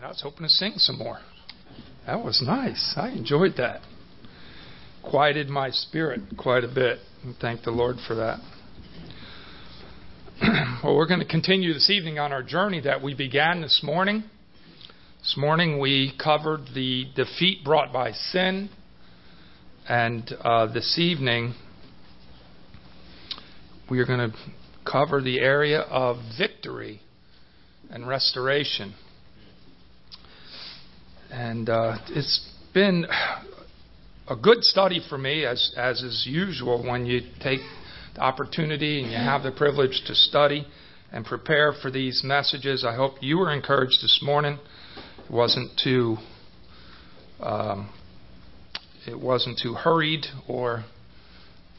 And I was hoping to sing some more. That was nice. I enjoyed that. Quieted my spirit quite a bit. And thank the Lord for that. well, we're going to continue this evening on our journey that we began this morning. This morning we covered the defeat brought by sin. And uh, this evening we are going to cover the area of victory and restoration. And uh, it's been a good study for me, as, as is usual, when you take the opportunity and you have the privilege to study and prepare for these messages. I hope you were encouraged this morning. It wasn't too um, it wasn't too hurried or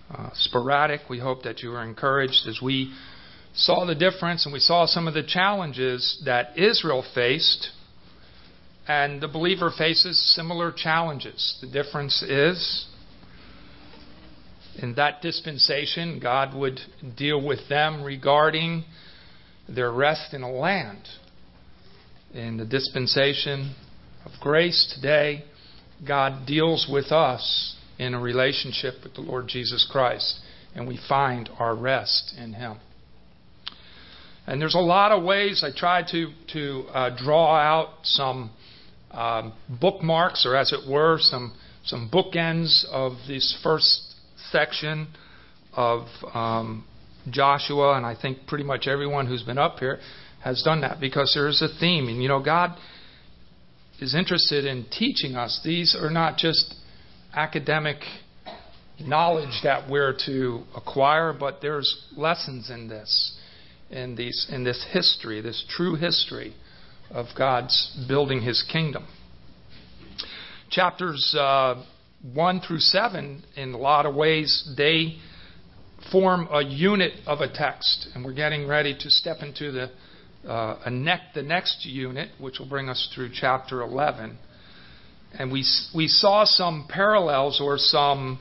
uh, sporadic. We hope that you were encouraged as we saw the difference and we saw some of the challenges that Israel faced, and the believer faces similar challenges. The difference is in that dispensation, God would deal with them regarding their rest in a land. In the dispensation of grace today, God deals with us in a relationship with the Lord Jesus Christ, and we find our rest in Him. And there's a lot of ways I try to to uh, draw out some um, bookmarks, or as it were, some some bookends of this first section of um, Joshua, and I think pretty much everyone who's been up here has done that because there is a theme, and you know God is interested in teaching us. These are not just academic knowledge that we're to acquire, but there's lessons in this, in these, in this history, this true history of God's building His kingdom. Chapters uh, one through seven, in a lot of ways, they form a unit of a text, and we're getting ready to step into the uh, ne- the next unit, which will bring us through chapter 11 and we we saw some parallels or some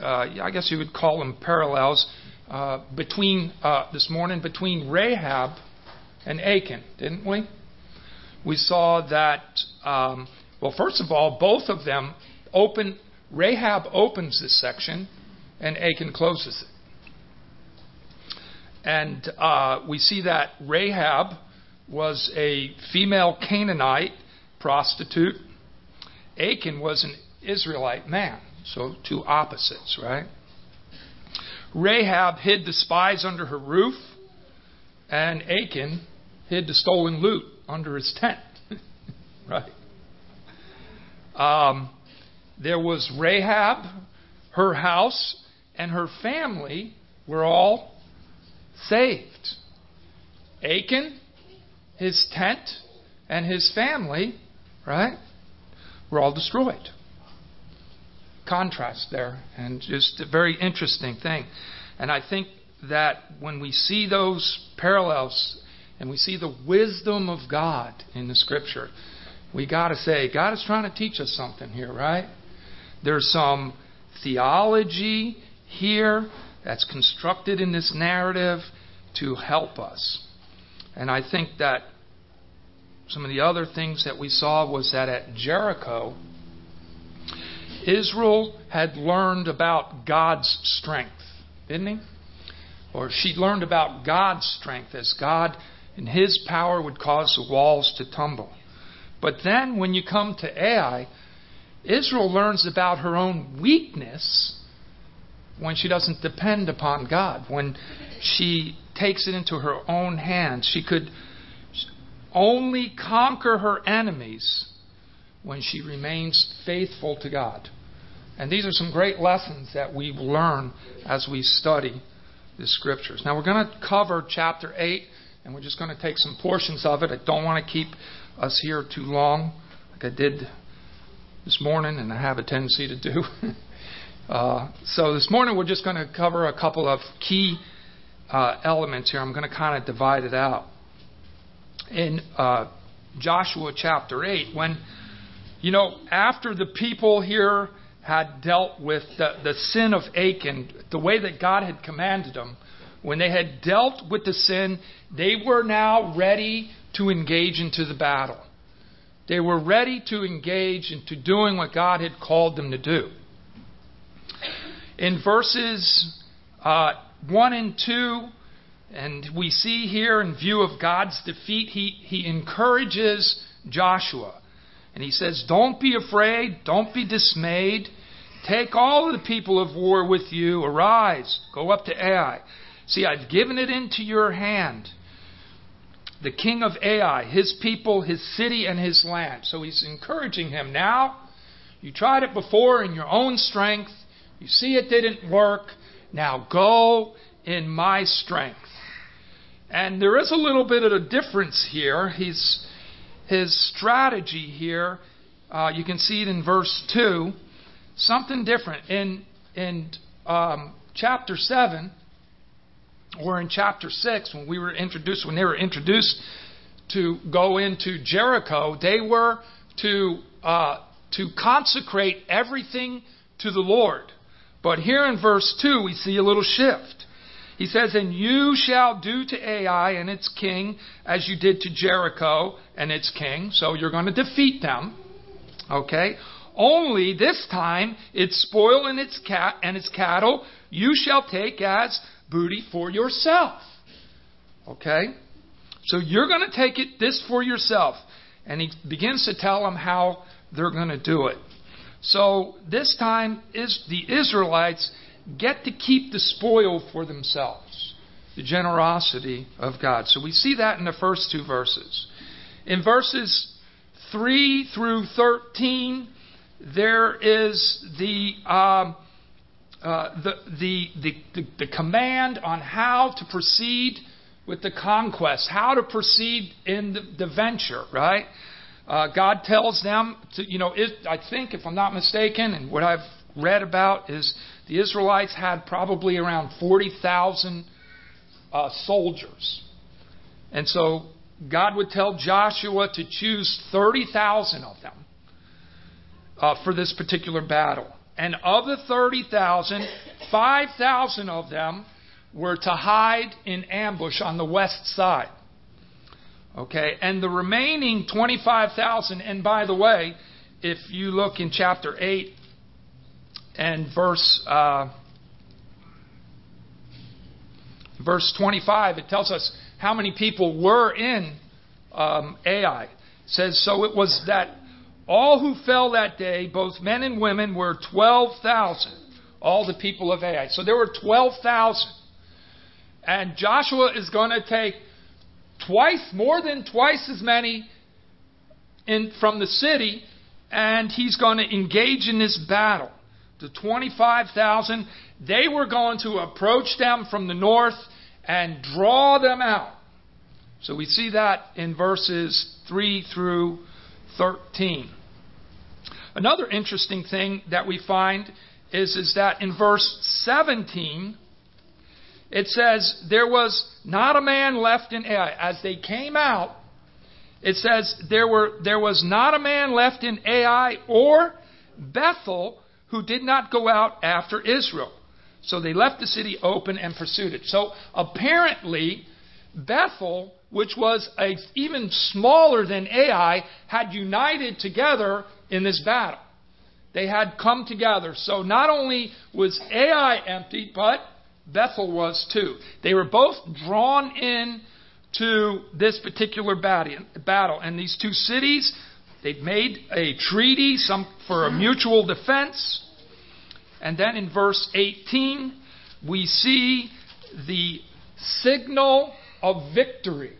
uh, I guess you would call them parallels uh, between uh, this morning between Rahab and Achan, didn't we? We saw that um, well, first of all, both of them open. Rahab opens this section, and Achan closes it. And uh, we see that Rahab was a female Canaanite prostitute Achan was an Israelite man. So, two opposites, right? Rahab hid the spies under her roof, and Achan hid the stolen loot under his tent. right? Um, there was Rahab, her house, and her family were all saved. Achan, his tent, and his family, right? were all destroyed. Contrast there, and just a very interesting thing. And I think that when we see those parallels and we see the wisdom of God in the Scripture, we got to say, God is trying to teach us something here, right? There's some theology here that's constructed in this narrative to help us. And I think that some of the other things that we saw was that at Jericho, Israel had learned about God's strength, didn't he? Or she learned about God's strength as God in His power would cause the walls to tumble. But then when you come to Ai, Israel learns about her own weakness when she doesn't depend upon God, when she takes it into her own hands. She could only conquer her enemies when she remains faithful to God. And these are some great lessons that we learn as we study the scriptures. Now we're going to cover chapter 8, and we're just going to take some portions of it. I don't want to keep us here too long, like I did this morning, and I have a tendency to do. uh, so this morning we're just going to cover a couple of key uh, elements here. I'm going to kind of divide it out in uh, Joshua chapter 8 when, you know, after the people here had dealt with the, the sin of Achan, the way that God had commanded them, when they had dealt with the sin, they were now ready to engage into the battle. They were ready to engage into doing what God had called them to do. In verses uh, 1 and 2, and we see here, in view of God's defeat, he, he encourages Joshua. And he says, Don't be afraid, don't be dismayed. Take all of the people of war with you. Arise, go up to Ai. See, I've given it into your hand. The king of Ai, his people, his city, and his land. So he's encouraging him. Now, you tried it before in your own strength. You see it didn't work. Now go in my strength. And there is a little bit of a difference here. He's, his strategy here, uh, you can see it in verse 2, something different. In, in um, chapter 7, or in chapter 6, when we were introduced, when they were introduced to go into Jericho, they were to, uh, to consecrate everything to the Lord. But here in verse 2, we see a little shift. He says, And you shall do to Ai and its king as you did to Jericho and its king. So you're going to defeat them. Okay? Only this time its spoil and its cat and its cattle you shall take as booty for yourself. Okay? So you're going to take it this for yourself. And he begins to tell them how they're going to do it. So this time is the Israelites get to keep the spoil for themselves. The generosity of God. So we see that in the first two verses. In verses 3 through 13, there is the, um, the, the, the, the, the command on how to proceed with the conquest, how to proceed in the, the venture, right? Uh, God tells them to, you know, it, I think, if I'm not mistaken, and what I've read about is the Israelites had probably around 40,000 uh, soldiers. And so God would tell Joshua to choose 30,000 of them uh, for this particular battle. And of the 30,000, 5,000 of them were to hide in ambush on the west side. Okay, and the remaining 25,000, and by the way, if you look in chapter 8 and verse uh, verse 25, it tells us how many people were in um, Ai. It says, So it was that all who fell that day, both men and women, were 12,000. All the people of Ai. So there were 12,000. And Joshua is going to take twice, more than twice as many in, from the city, and he's going to engage in this battle. The 25,000, they were going to approach them from the north and draw them out. So we see that in verses 3 through 13. Another interesting thing that we find is, is that in verse 17, it says, There was not a man left in Ai. As they came out, it says, There, were, there was not a man left in Ai or Bethel who did not go out after Israel. So they left the city open and pursued it. So apparently, Bethel, which was a, even smaller than Ai, had united together in this battle. They had come together. So not only was Ai empty, but Bethel was too. They were both drawn in to this particular battle. And these two cities, they'd made a treaty some, for a mutual defense. And then in verse 18, we see the signal of victory.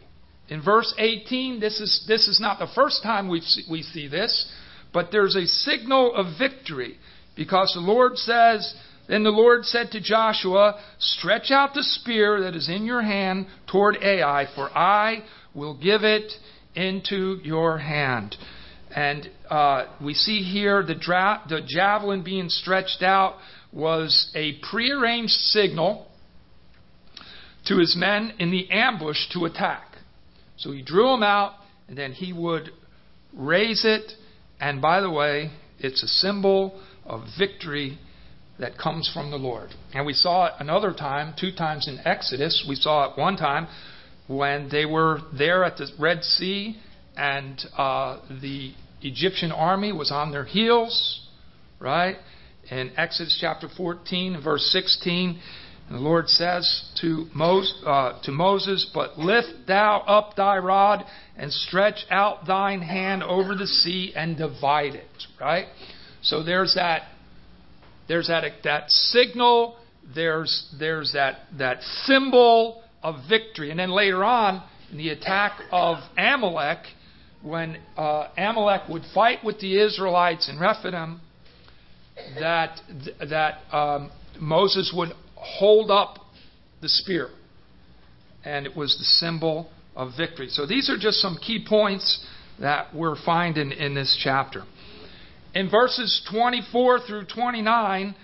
In verse 18, this is, this is not the first time we we see this, but there's a signal of victory because the Lord says, then the Lord said to Joshua, Stretch out the spear that is in your hand toward Ai, for I will give it into your hand. And uh, we see here the, dra- the javelin being stretched out was a prearranged signal to his men in the ambush to attack. So he drew them out, and then he would raise it. And by the way, it's a symbol of victory that comes from the Lord. And we saw it another time, two times in Exodus. We saw it one time when they were there at the Red Sea and uh, the Egyptian army was on their heels, right? In Exodus chapter 14, verse 16, the Lord says to, Moses, uh, to Moses, But lift thou up thy rod and stretch out thine hand over the sea and divide it, right? So there's that, there's that, that signal, there's, there's that, that symbol of victory. And then later on, in the attack of Amalek, when uh, Amalek would fight with the Israelites in Rephidim, that that um, Moses would hold up the spear, and it was the symbol of victory. So these are just some key points that we're finding in this chapter. In verses 24 through 29,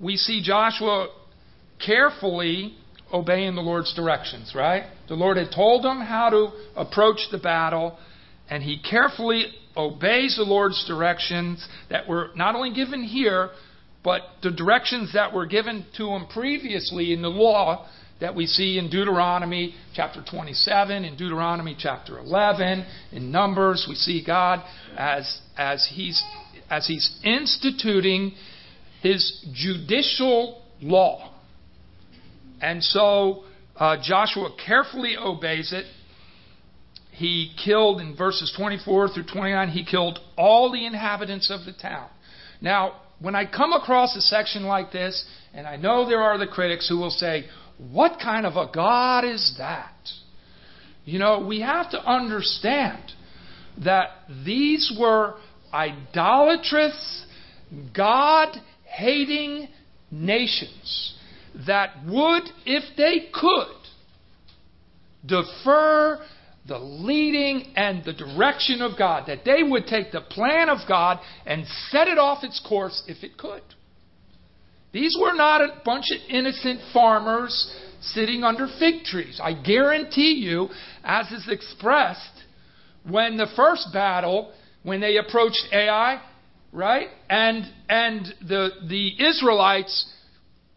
we see Joshua carefully obeying the Lord's directions, right? The Lord had told him how to approach the battle, and he carefully obeys the Lord's directions that were not only given here, but the directions that were given to him previously in the law that we see in Deuteronomy chapter 27, in Deuteronomy chapter 11, in Numbers, we see God as, as, he's, as he's instituting his judicial law. And so uh, Joshua carefully obeys it he killed, in verses 24 through 29, he killed all the inhabitants of the town. Now, when I come across a section like this, and I know there are the critics who will say, What kind of a God is that? You know, we have to understand that these were idolatrous, God hating nations that would, if they could, defer the leading and the direction of God, that they would take the plan of God and set it off its course if it could. These were not a bunch of innocent farmers sitting under fig trees. I guarantee you, as is expressed, when the first battle, when they approached Ai, right, and and the the Israelites,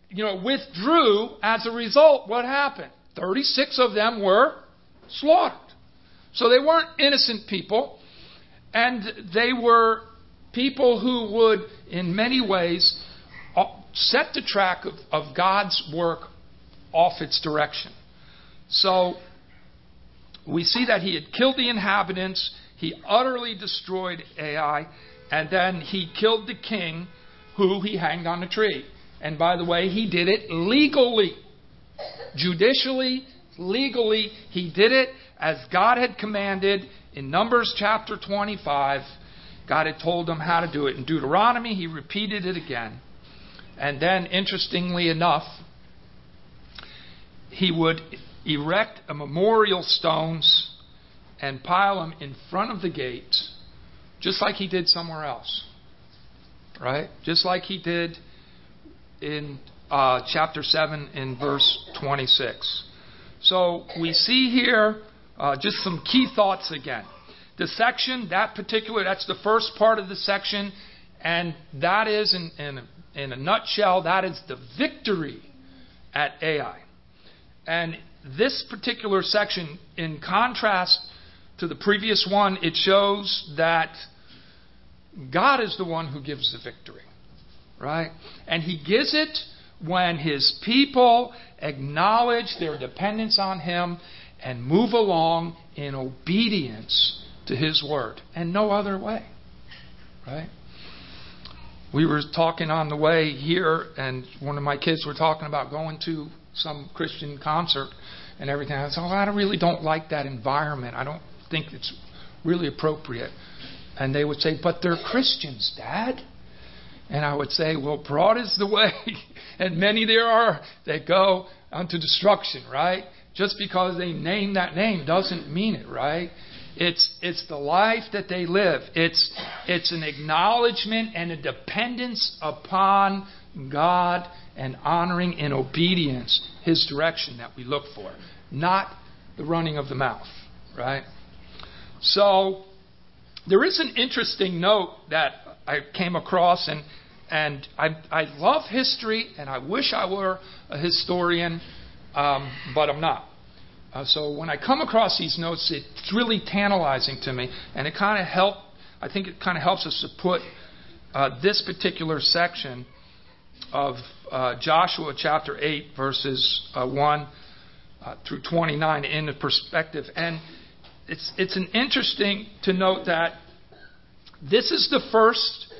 you know, withdrew. As a result, what happened? Thirty-six of them were slaughtered. So they weren't innocent people, and they were people who would, in many ways, uh, set the track of, of God's work off its direction. So we see that he had killed the inhabitants, he utterly destroyed Ai, and then he killed the king who he hanged on a tree. And by the way, he did it legally. Judicially, legally, he did it as God had commanded in Numbers chapter 25. God had told him how to do it. In Deuteronomy, he repeated it again. And then, interestingly enough, he would erect a memorial stones and pile them in front of the gate, just like he did somewhere else. Right? Just like he did in uh, chapter 7 in verse 26. So we see here uh, just some key thoughts again. The section, that particular, that's the first part of the section, and that is, in, in, in a nutshell, that is the victory at Ai. And this particular section, in contrast to the previous one, it shows that God is the one who gives the victory. Right? And He gives it when His people acknowledge their dependence on Him and move along in obedience to His Word and no other way. Right? We were talking on the way here, and one of my kids were talking about going to some Christian concert and everything. I said, oh, I really don't like that environment. I don't think it's really appropriate. And they would say, But they're Christians, Dad. And I would say, Well, broad is the way, and many there are that go unto destruction, right? Just because they name that name doesn't mean it, right? It's, it's the life that they live. It's, it's an acknowledgement and a dependence upon God and honoring in obedience His direction that we look for, not the running of the mouth, right? So, there is an interesting note that I came across, and, and I, I love history, and I wish I were a historian um, but I'm not. Uh, so when I come across these notes, it's really tantalizing to me, and it kind of help. I think it kind of helps us to put uh, this particular section of uh, Joshua chapter 8, verses uh, 1 uh, through 29 into perspective. And it's, it's an interesting to note that this is the first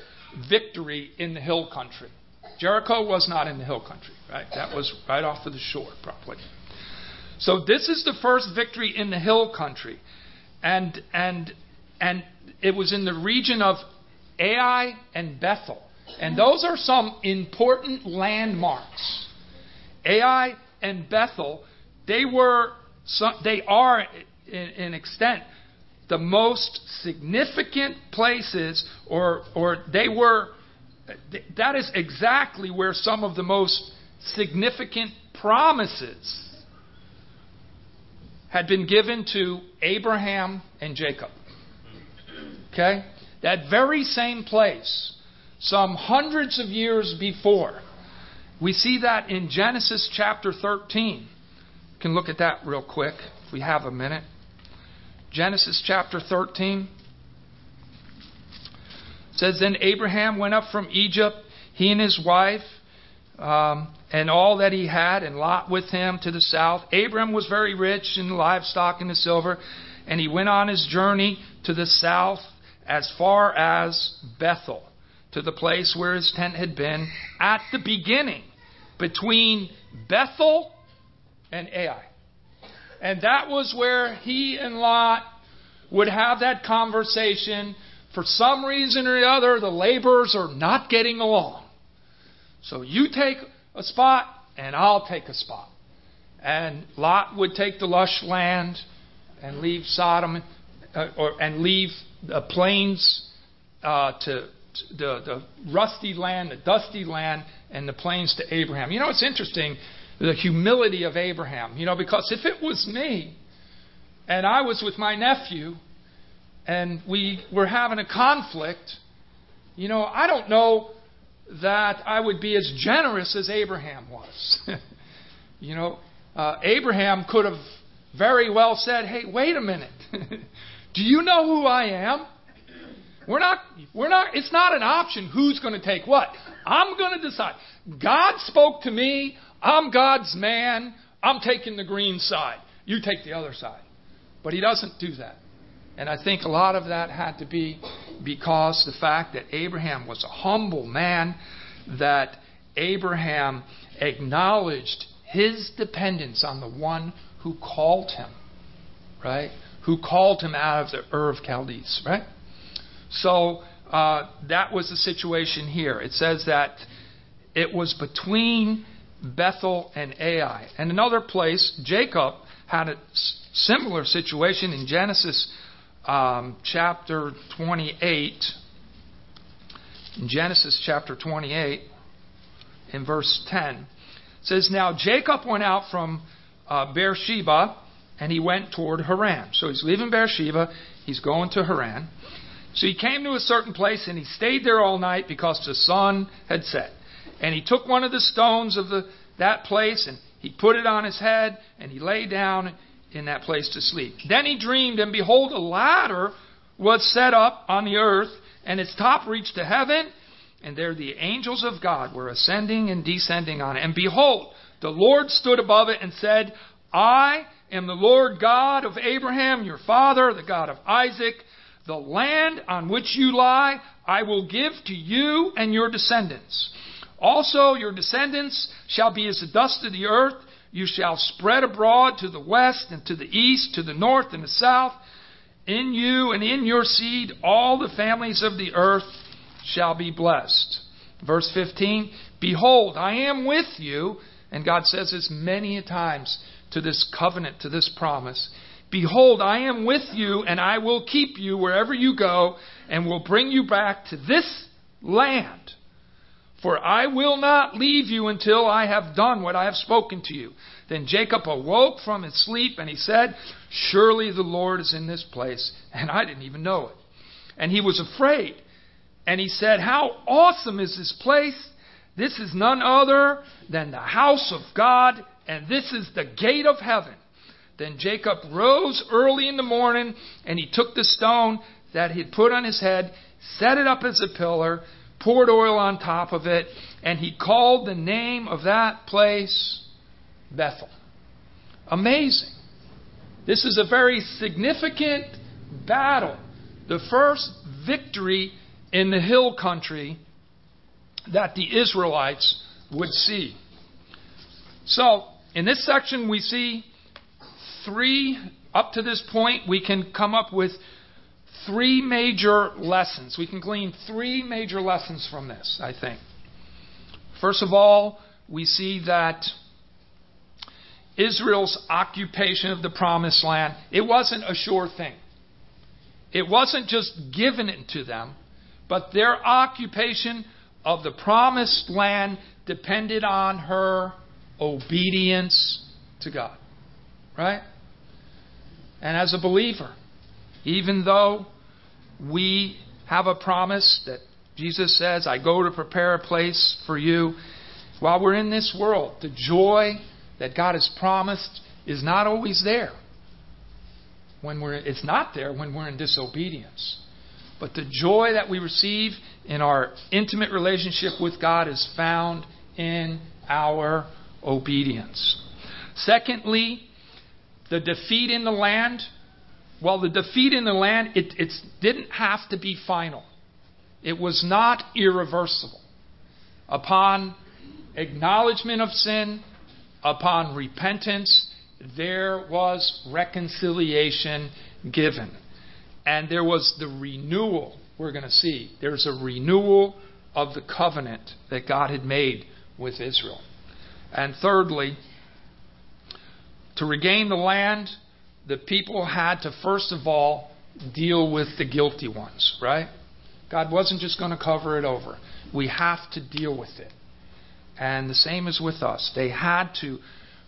victory in the hill country. Jericho was not in the hill country, right? That was right off of the shore, probably. So this is the first victory in the hill country. And, and, and it was in the region of Ai and Bethel. And those are some important landmarks. Ai and Bethel, they were, they are, in, in extent, the most significant places, or, or they were, that is exactly where some of the most significant promises had been given to Abraham and Jacob. Okay? That very same place, some hundreds of years before. We see that in Genesis chapter 13. You can look at that real quick if we have a minute. Genesis chapter 13 says, Then Abraham went up from Egypt, he and his wife, um, and all that he had, and Lot with him to the south. Abram was very rich in livestock and the silver, and he went on his journey to the south as far as Bethel, to the place where his tent had been at the beginning, between Bethel and Ai. And that was where he and Lot would have that conversation. For some reason or the other, the laborers are not getting along. So you take a spot, and I'll take a spot. And Lot would take the lush land and leave Sodom, uh, or, and leave the plains uh, to, the, the rusty land, the dusty land, and the plains to Abraham. You know, it's interesting the humility of Abraham. You know, because if it was me, and I was with my nephew, and we were having a conflict, you know, I don't know that I would be as generous as Abraham was. you know, uh, Abraham could have very well said, "Hey, wait a minute. Do you know who I am? We're not. We're not. It's not an option. Who's going to take what? I'm going to decide. God spoke to me. I'm God's man. I'm taking the green side. You take the other side. But He doesn't do that. And I think a lot of that had to be because the fact that Abraham was a humble man, that Abraham acknowledged his dependence on the one who called him, right? Who called him out of the Ur of Chaldees, right? So uh, that was the situation here. It says that it was between Bethel and Ai. And another place, Jacob had a similar situation in Genesis um, chapter 28, Genesis chapter 28, in verse 10, says, Now Jacob went out from uh, Beersheba and he went toward Haran. So he's leaving Beersheba, he's going to Haran. So he came to a certain place and he stayed there all night because the sun had set. And he took one of the stones of the, that place and he put it on his head and he lay down in that place to sleep. Then he dreamed, and behold, a ladder was set up on the earth, and its top reached to heaven, and there the angels of God were ascending and descending on it. And behold, the Lord stood above it and said, I am the Lord God of Abraham, your father, the God of Isaac. The land on which you lie, I will give to you and your descendants. Also, your descendants shall be as the dust of the earth you shall spread abroad to the west and to the east, to the north and the south. In you and in your seed, all the families of the earth shall be blessed. Verse 15 Behold, I am with you. And God says this many a times to this covenant, to this promise. Behold, I am with you, and I will keep you wherever you go, and will bring you back to this land for I will not leave you until I have done what I have spoken to you. Then Jacob awoke from his sleep, and he said, Surely the Lord is in this place, and I didn't even know it. And he was afraid. And he said, How awesome is this place! This is none other than the house of God, and this is the gate of heaven. Then Jacob rose early in the morning, and he took the stone that he had put on his head, set it up as a pillar, poured oil on top of it, and he called the name of that place Bethel. Amazing. This is a very significant battle. The first victory in the hill country that the Israelites would see. So, in this section, we see three, up to this point, we can come up with three major lessons. We can glean three major lessons from this, I think. First of all, we see that Israel's occupation of the promised land, it wasn't a sure thing. It wasn't just given it to them, but their occupation of the promised land depended on her obedience to God. Right? And as a believer, even though we have a promise that Jesus says, I go to prepare a place for you, while we're in this world, the joy that God has promised is not always there. When we're, it's not there when we're in disobedience. But the joy that we receive in our intimate relationship with God is found in our obedience. Secondly, the defeat in the land. Well, the defeat in the land, it, it didn't have to be final. It was not irreversible. Upon acknowledgement of sin, upon repentance, there was reconciliation given. And there was the renewal, we're going to see. There's a renewal of the covenant that God had made with Israel. And thirdly, to regain the land, the people had to first of all deal with the guilty ones, right? God wasn't just going to cover it over. We have to deal with it. And the same is with us. They had to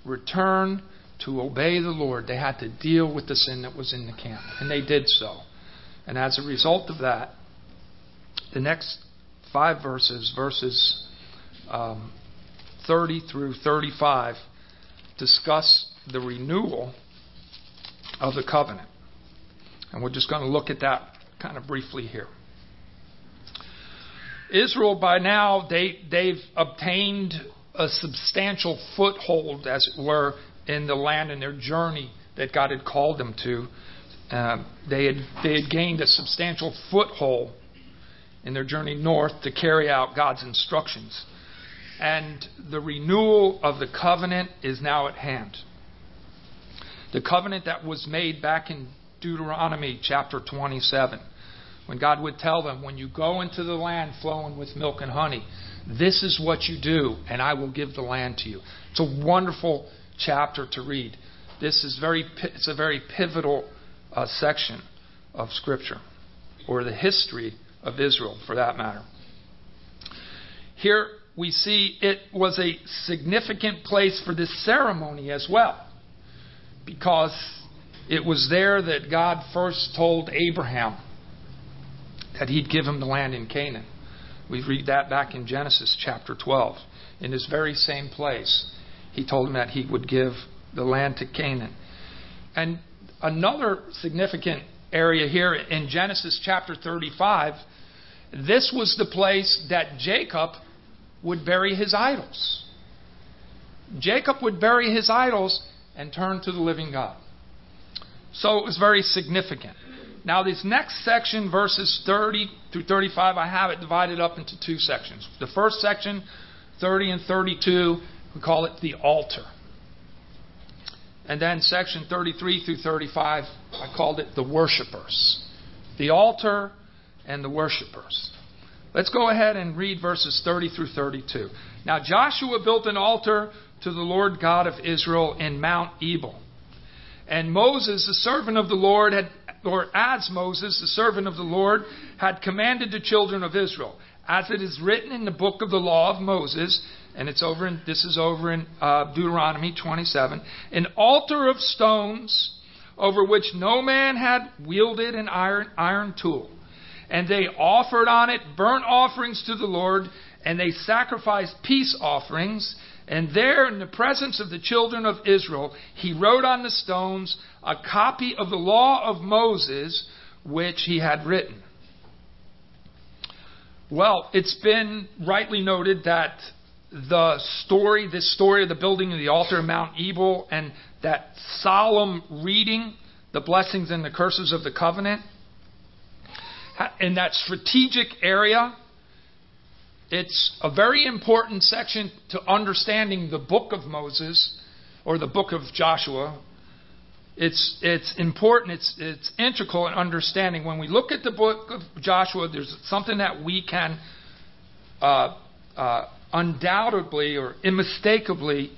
return to obey the Lord. They had to deal with the sin that was in the camp. And they did so. And as a result of that, the next five verses, verses um, 30 through 35, discuss the renewal of the covenant. And we're just going to look at that kind of briefly here. Israel, by now, they, they've obtained a substantial foothold, as it were, in the land in their journey that God had called them to. Uh, they, had, they had gained a substantial foothold in their journey north to carry out God's instructions. And the renewal of the covenant is now at hand. The covenant that was made back in Deuteronomy chapter 27 when God would tell them, when you go into the land flowing with milk and honey, this is what you do, and I will give the land to you. It's a wonderful chapter to read. This is very, it's a very pivotal uh, section of Scripture, or the history of Israel, for that matter. Here we see it was a significant place for this ceremony as well, because it was there that God first told Abraham that he'd give him the land in Canaan. We read that back in Genesis chapter 12. In this very same place, he told him that he would give the land to Canaan. And another significant area here in Genesis chapter 35, this was the place that Jacob would bury his idols. Jacob would bury his idols and turn to the living God. So it was very significant. Now, this next section, verses 30 through 35, I have it divided up into two sections. The first section, 30 and 32, we call it the altar. And then section 33 through 35, I called it the worshipers. The altar and the worshipers. Let's go ahead and read verses 30 through 32. Now Joshua built an altar to the Lord God of Israel in Mount Ebal. And Moses, the servant of the Lord, had or as Moses, the servant of the Lord, had commanded the children of Israel, as it is written in the book of the law of Moses, and it's over in this is over in uh, Deuteronomy 27, an altar of stones over which no man had wielded an iron iron tool, and they offered on it burnt offerings to the Lord, and they sacrificed peace offerings, And there, in the presence of the children of Israel, he wrote on the stones a copy of the law of Moses, which he had written. Well, it's been rightly noted that the story, this story of the building of the altar of Mount Ebal, and that solemn reading, the blessings and the curses of the covenant, in that strategic area, it's a very important section to understanding the book of Moses or the book of Joshua. It's, it's important, it's, it's integral in understanding. When we look at the book of Joshua, there's something that we can uh, uh, undoubtedly or unmistakably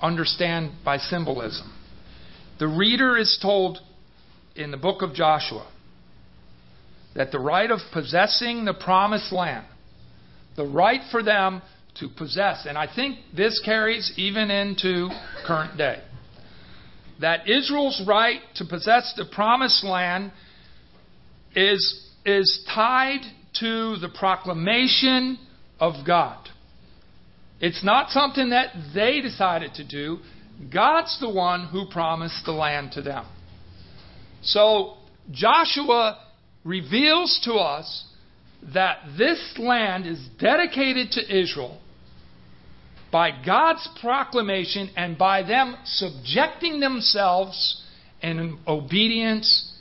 understand by symbolism. The reader is told in the book of Joshua that the right of possessing the promised land, the right for them to possess, and I think this carries even into current day, that Israel's right to possess the promised land is, is tied to the proclamation of God. It's not something that they decided to do. God's the one who promised the land to them. So Joshua reveals to us that this land is dedicated to Israel by God's proclamation and by them subjecting themselves in obedience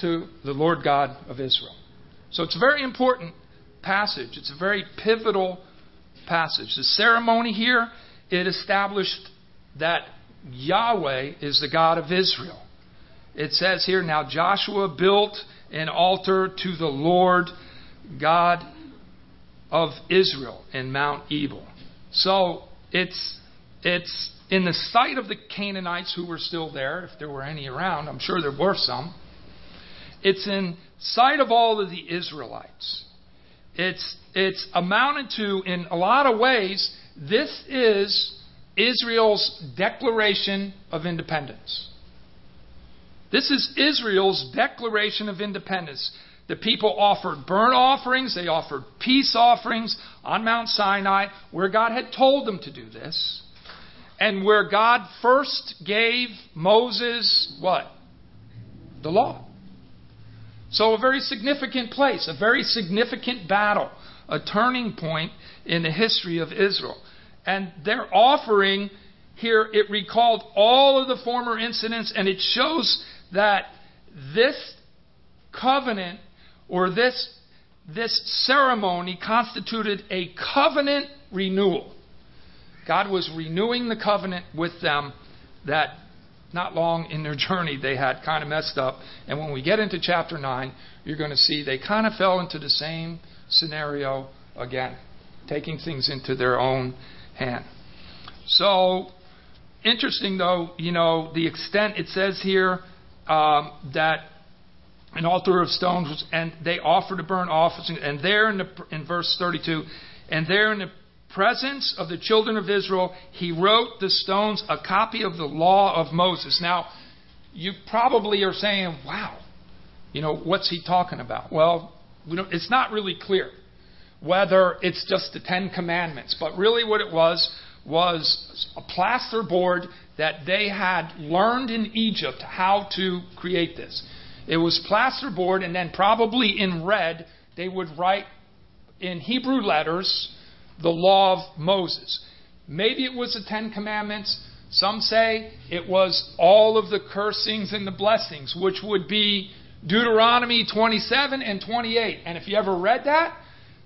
to the Lord God of Israel. So it's a very important passage. It's a very pivotal passage. The ceremony here, it established that Yahweh is the God of Israel. It says here, now Joshua built an altar to the Lord God of Israel in Mount Ebal. So it's it's in the sight of the Canaanites who were still there, if there were any around. I'm sure there were some. It's in sight of all of the Israelites. It's it's amounted to in a lot of ways. This is Israel's declaration of independence. This is Israel's declaration of independence. The people offered burnt offerings, they offered peace offerings on Mount Sinai, where God had told them to do this, and where God first gave Moses what? The law. So, a very significant place, a very significant battle, a turning point in the history of Israel. And their offering here, it recalled all of the former incidents, and it shows that this covenant or this, this ceremony constituted a covenant renewal. God was renewing the covenant with them that not long in their journey they had kind of messed up. And when we get into chapter 9, you're going to see they kind of fell into the same scenario again, taking things into their own hand. So, interesting though, you know, the extent it says here um, that an altar of stones and they offered to burn offerings. And there in, the, in verse 32, and there in the presence of the children of Israel, he wrote the stones a copy of the law of Moses. Now, you probably are saying, wow, you know, what's he talking about? Well, we it's not really clear whether it's just the Ten Commandments, but really what it was was a plaster board that they had learned in Egypt how to create this. It was plasterboard, and then probably in red, they would write in Hebrew letters the law of Moses. Maybe it was the Ten Commandments. Some say it was all of the cursings and the blessings, which would be Deuteronomy 27 and 28. And if you ever read that,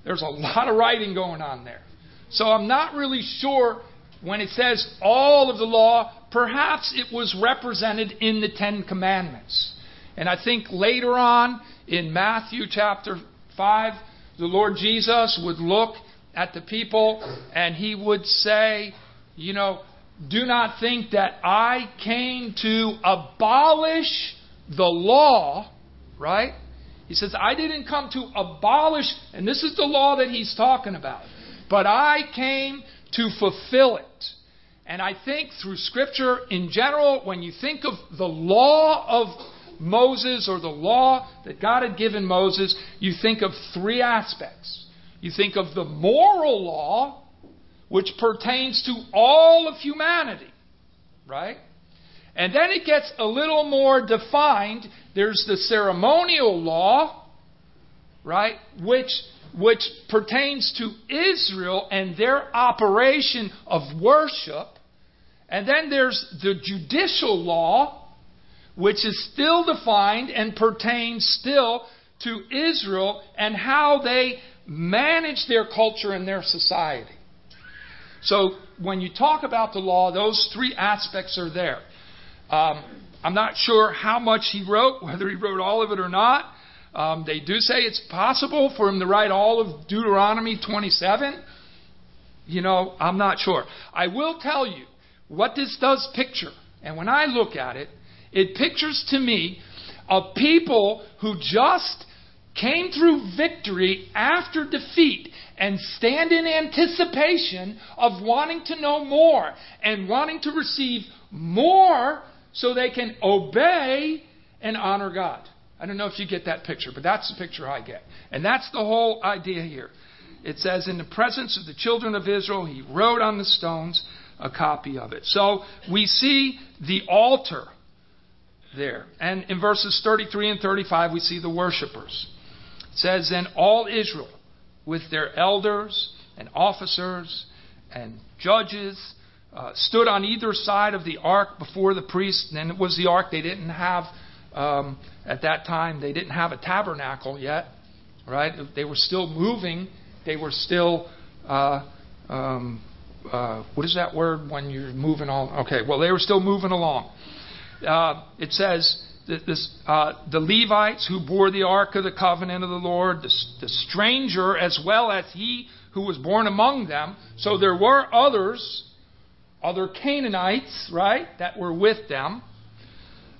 there's a lot of writing going on there. So I'm not really sure when it says all of the law, perhaps it was represented in the Ten Commandments. And I think later on in Matthew chapter 5, the Lord Jesus would look at the people and he would say, you know, do not think that I came to abolish the law, right? He says, I didn't come to abolish, and this is the law that he's talking about, but I came to fulfill it. And I think through Scripture in general, when you think of the law of Moses or the law that God had given Moses, you think of three aspects. You think of the moral law, which pertains to all of humanity, right? And then it gets a little more defined. There's the ceremonial law, right, which which pertains to Israel and their operation of worship. And then there's the judicial law, which is still defined and pertains still to Israel and how they manage their culture and their society. So when you talk about the law, those three aspects are there. Um, I'm not sure how much he wrote, whether he wrote all of it or not. Um, they do say it's possible for him to write all of Deuteronomy 27. You know, I'm not sure. I will tell you what this does picture. And when I look at it, it pictures to me a people who just came through victory after defeat and stand in anticipation of wanting to know more and wanting to receive more so they can obey and honor God. I don't know if you get that picture, but that's the picture I get. And that's the whole idea here. It says, In the presence of the children of Israel, he wrote on the stones a copy of it. So we see the altar there. And in verses 33 and 35, we see the worshippers. It says, Then all Israel, with their elders and officers and judges, uh, stood on either side of the ark before the priest. And it was the ark. They didn't have, um, at that time, they didn't have a tabernacle yet, right? They were still moving. They were still, uh, um, uh, what is that word when you're moving on? Okay, well, they were still moving along. Uh, it says, this, uh, the Levites who bore the ark of the covenant of the Lord, the, the, stranger as well as he who was born among them. So there were others other Canaanites, right, that were with them.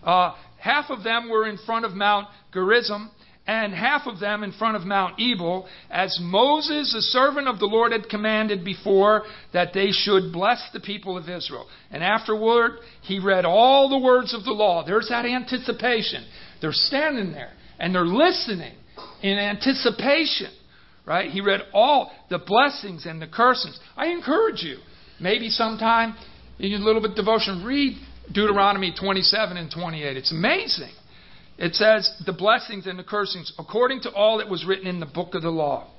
Uh, half of them were in front of Mount Gerizim, and half of them in front of Mount Ebal, as Moses, the servant of the Lord, had commanded before that they should bless the people of Israel. And afterward, he read all the words of the law. There's that anticipation. They're standing there and they're listening in anticipation, right? He read all the blessings and the curses. I encourage you Maybe sometime in a little bit devotion, read Deuteronomy 27 and 28. It's amazing. It says, the blessings and the cursings, according to all that was written in the book of the law.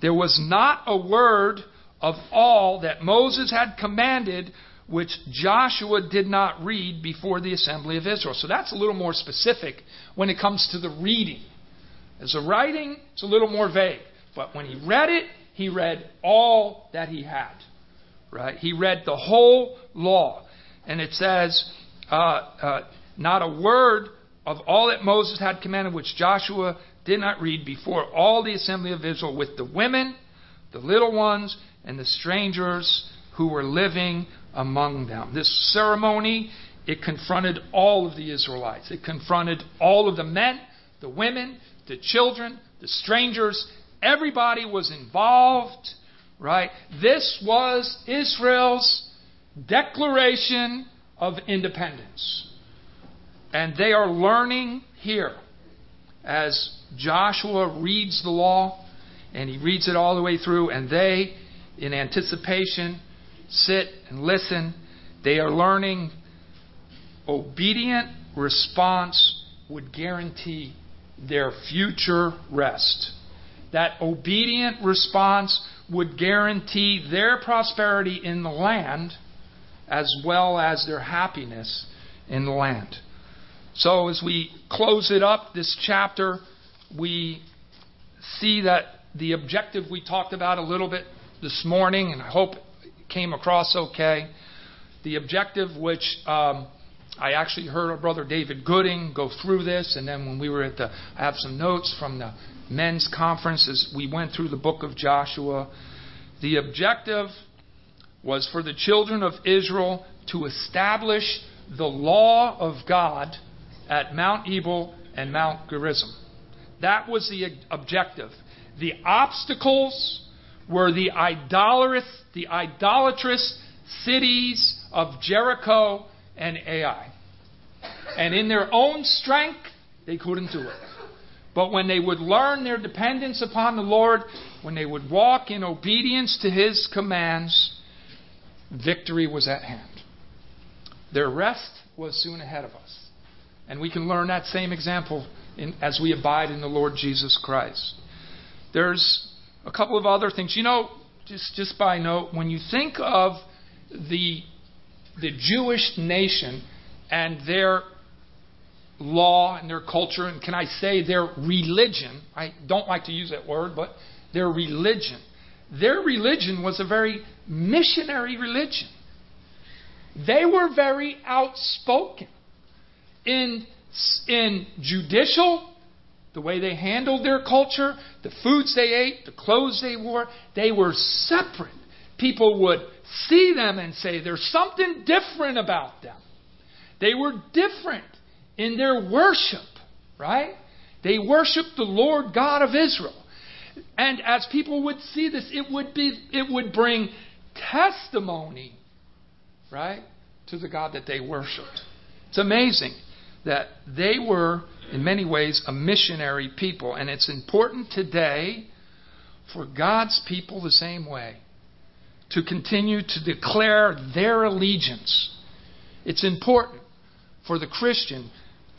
There was not a word of all that Moses had commanded which Joshua did not read before the assembly of Israel. So that's a little more specific when it comes to the reading. As a writing, it's a little more vague. But when he read it, he read all that he had right? He read the whole law. And it says, uh, uh, not a word of all that Moses had commanded, which Joshua did not read before all the assembly of Israel, with the women, the little ones, and the strangers who were living among them. This ceremony, it confronted all of the Israelites. It confronted all of the men, the women, the children, the strangers. Everybody was involved Right? This was Israel's declaration of independence. And they are learning here as Joshua reads the law and he reads it all the way through, and they, in anticipation, sit and listen. They are learning obedient response would guarantee their future rest. That obedient response would guarantee their prosperity in the land as well as their happiness in the land. So, as we close it up, this chapter, we see that the objective we talked about a little bit this morning, and I hope it came across okay. The objective, which um, I actually heard our brother David Gooding go through this, and then when we were at the, I have some notes from the men's conference as we went through the book of Joshua. The objective was for the children of Israel to establish the law of God at Mount Ebal and Mount Gerizim. That was the objective. The obstacles were the idolatrous, the idolatrous cities of Jericho and Ai. And in their own strength, they couldn't do it. But when they would learn their dependence upon the Lord, when they would walk in obedience to His commands, victory was at hand. Their rest was soon ahead of us. And we can learn that same example in, as we abide in the Lord Jesus Christ. There's a couple of other things. You know, just, just by note, when you think of the, the Jewish nation and their law and their culture, and can I say their religion, I don't like to use that word, but their religion. Their religion was a very missionary religion. They were very outspoken in, in judicial, the way they handled their culture, the foods they ate, the clothes they wore. They were separate. People would see them and say, There's something different about them. They were different in their worship, right? They worshiped the Lord God of Israel. And as people would see this, it would be it would bring testimony, right, to the God that they worshiped. It's amazing that they were, in many ways, a missionary people. And it's important today for God's people the same way to continue to declare their allegiance. It's important for the Christian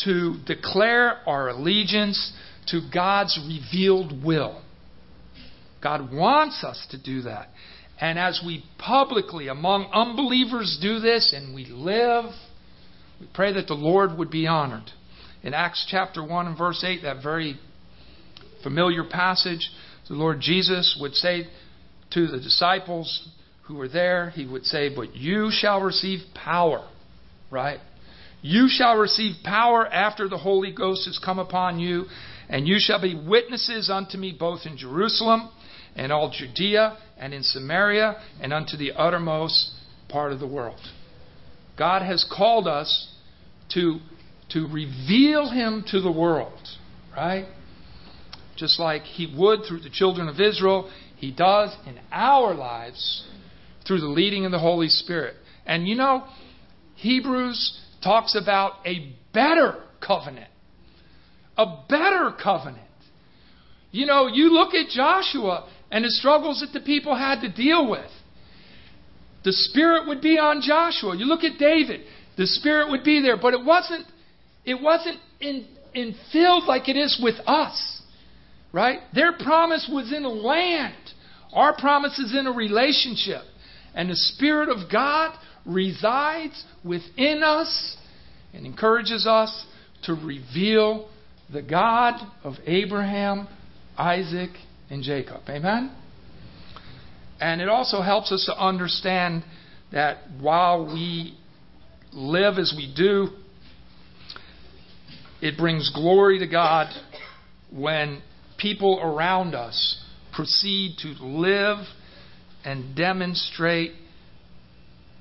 to declare our allegiance to God's revealed will. God wants us to do that. And as we publicly, among unbelievers, do this and we live, we pray that the Lord would be honored. In Acts chapter 1 and verse 8, that very familiar passage, the Lord Jesus would say to the disciples who were there, He would say, But you shall receive power, right? You shall receive power after the Holy Ghost has come upon you, and you shall be witnesses unto me both in Jerusalem and all Judea and in Samaria and unto the uttermost part of the world. God has called us to, to reveal Him to the world, right? Just like He would through the children of Israel, He does in our lives through the leading of the Holy Spirit. And you know, Hebrews talks about a better covenant. A better covenant. You know, you look at Joshua and the struggles that the people had to deal with. The Spirit would be on Joshua. You look at David, the Spirit would be there, but it wasn't, it wasn't in, in filled like it is with us. Right? Their promise was in a land. Our promise is in a relationship. And the Spirit of God resides within us and encourages us to reveal the God of Abraham, Isaac, and Jacob. Amen? And it also helps us to understand that while we live as we do, it brings glory to God when people around us proceed to live and demonstrate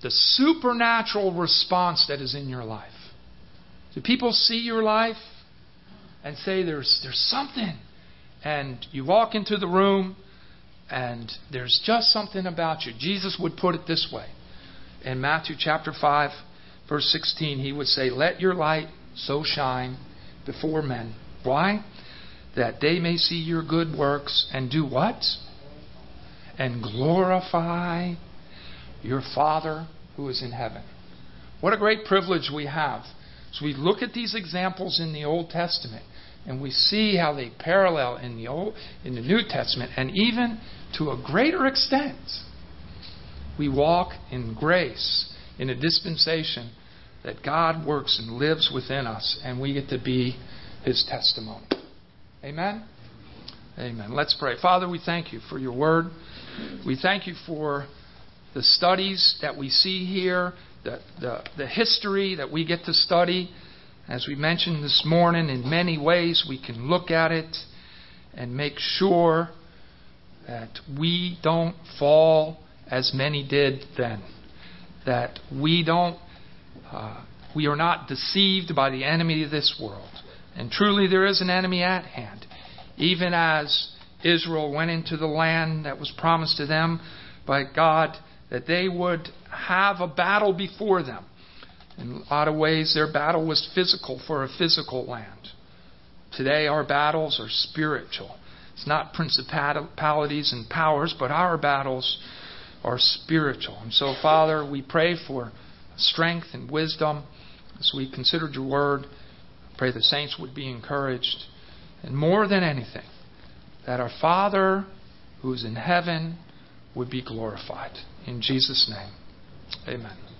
the supernatural response that is in your life. Do people see your life and say there's there's something and you walk into the room and there's just something about you. Jesus would put it this way. In Matthew chapter 5 verse 16 he would say let your light so shine before men. Why? That they may see your good works and do what? And glorify your Father who is in heaven. What a great privilege we have. So we look at these examples in the Old Testament and we see how they parallel in the Old in the New Testament and even to a greater extent we walk in grace in a dispensation that God works and lives within us and we get to be his testimony. Amen. Amen. Let's pray. Father, we thank you for your word. We thank you for the studies that we see here, the, the, the history that we get to study. As we mentioned this morning, in many ways we can look at it and make sure that we don't fall as many did then. That we don't, uh, we are not deceived by the enemy of this world. And truly there is an enemy at hand. Even as Israel went into the land that was promised to them by God, that they would have a battle before them. In a lot of ways, their battle was physical for a physical land. Today, our battles are spiritual. It's not principalities and powers, but our battles are spiritual. And so, Father, we pray for strength and wisdom as we considered your word. Pray the saints would be encouraged. And more than anything, that our Father who is in heaven would be glorified. In Jesus' name, amen.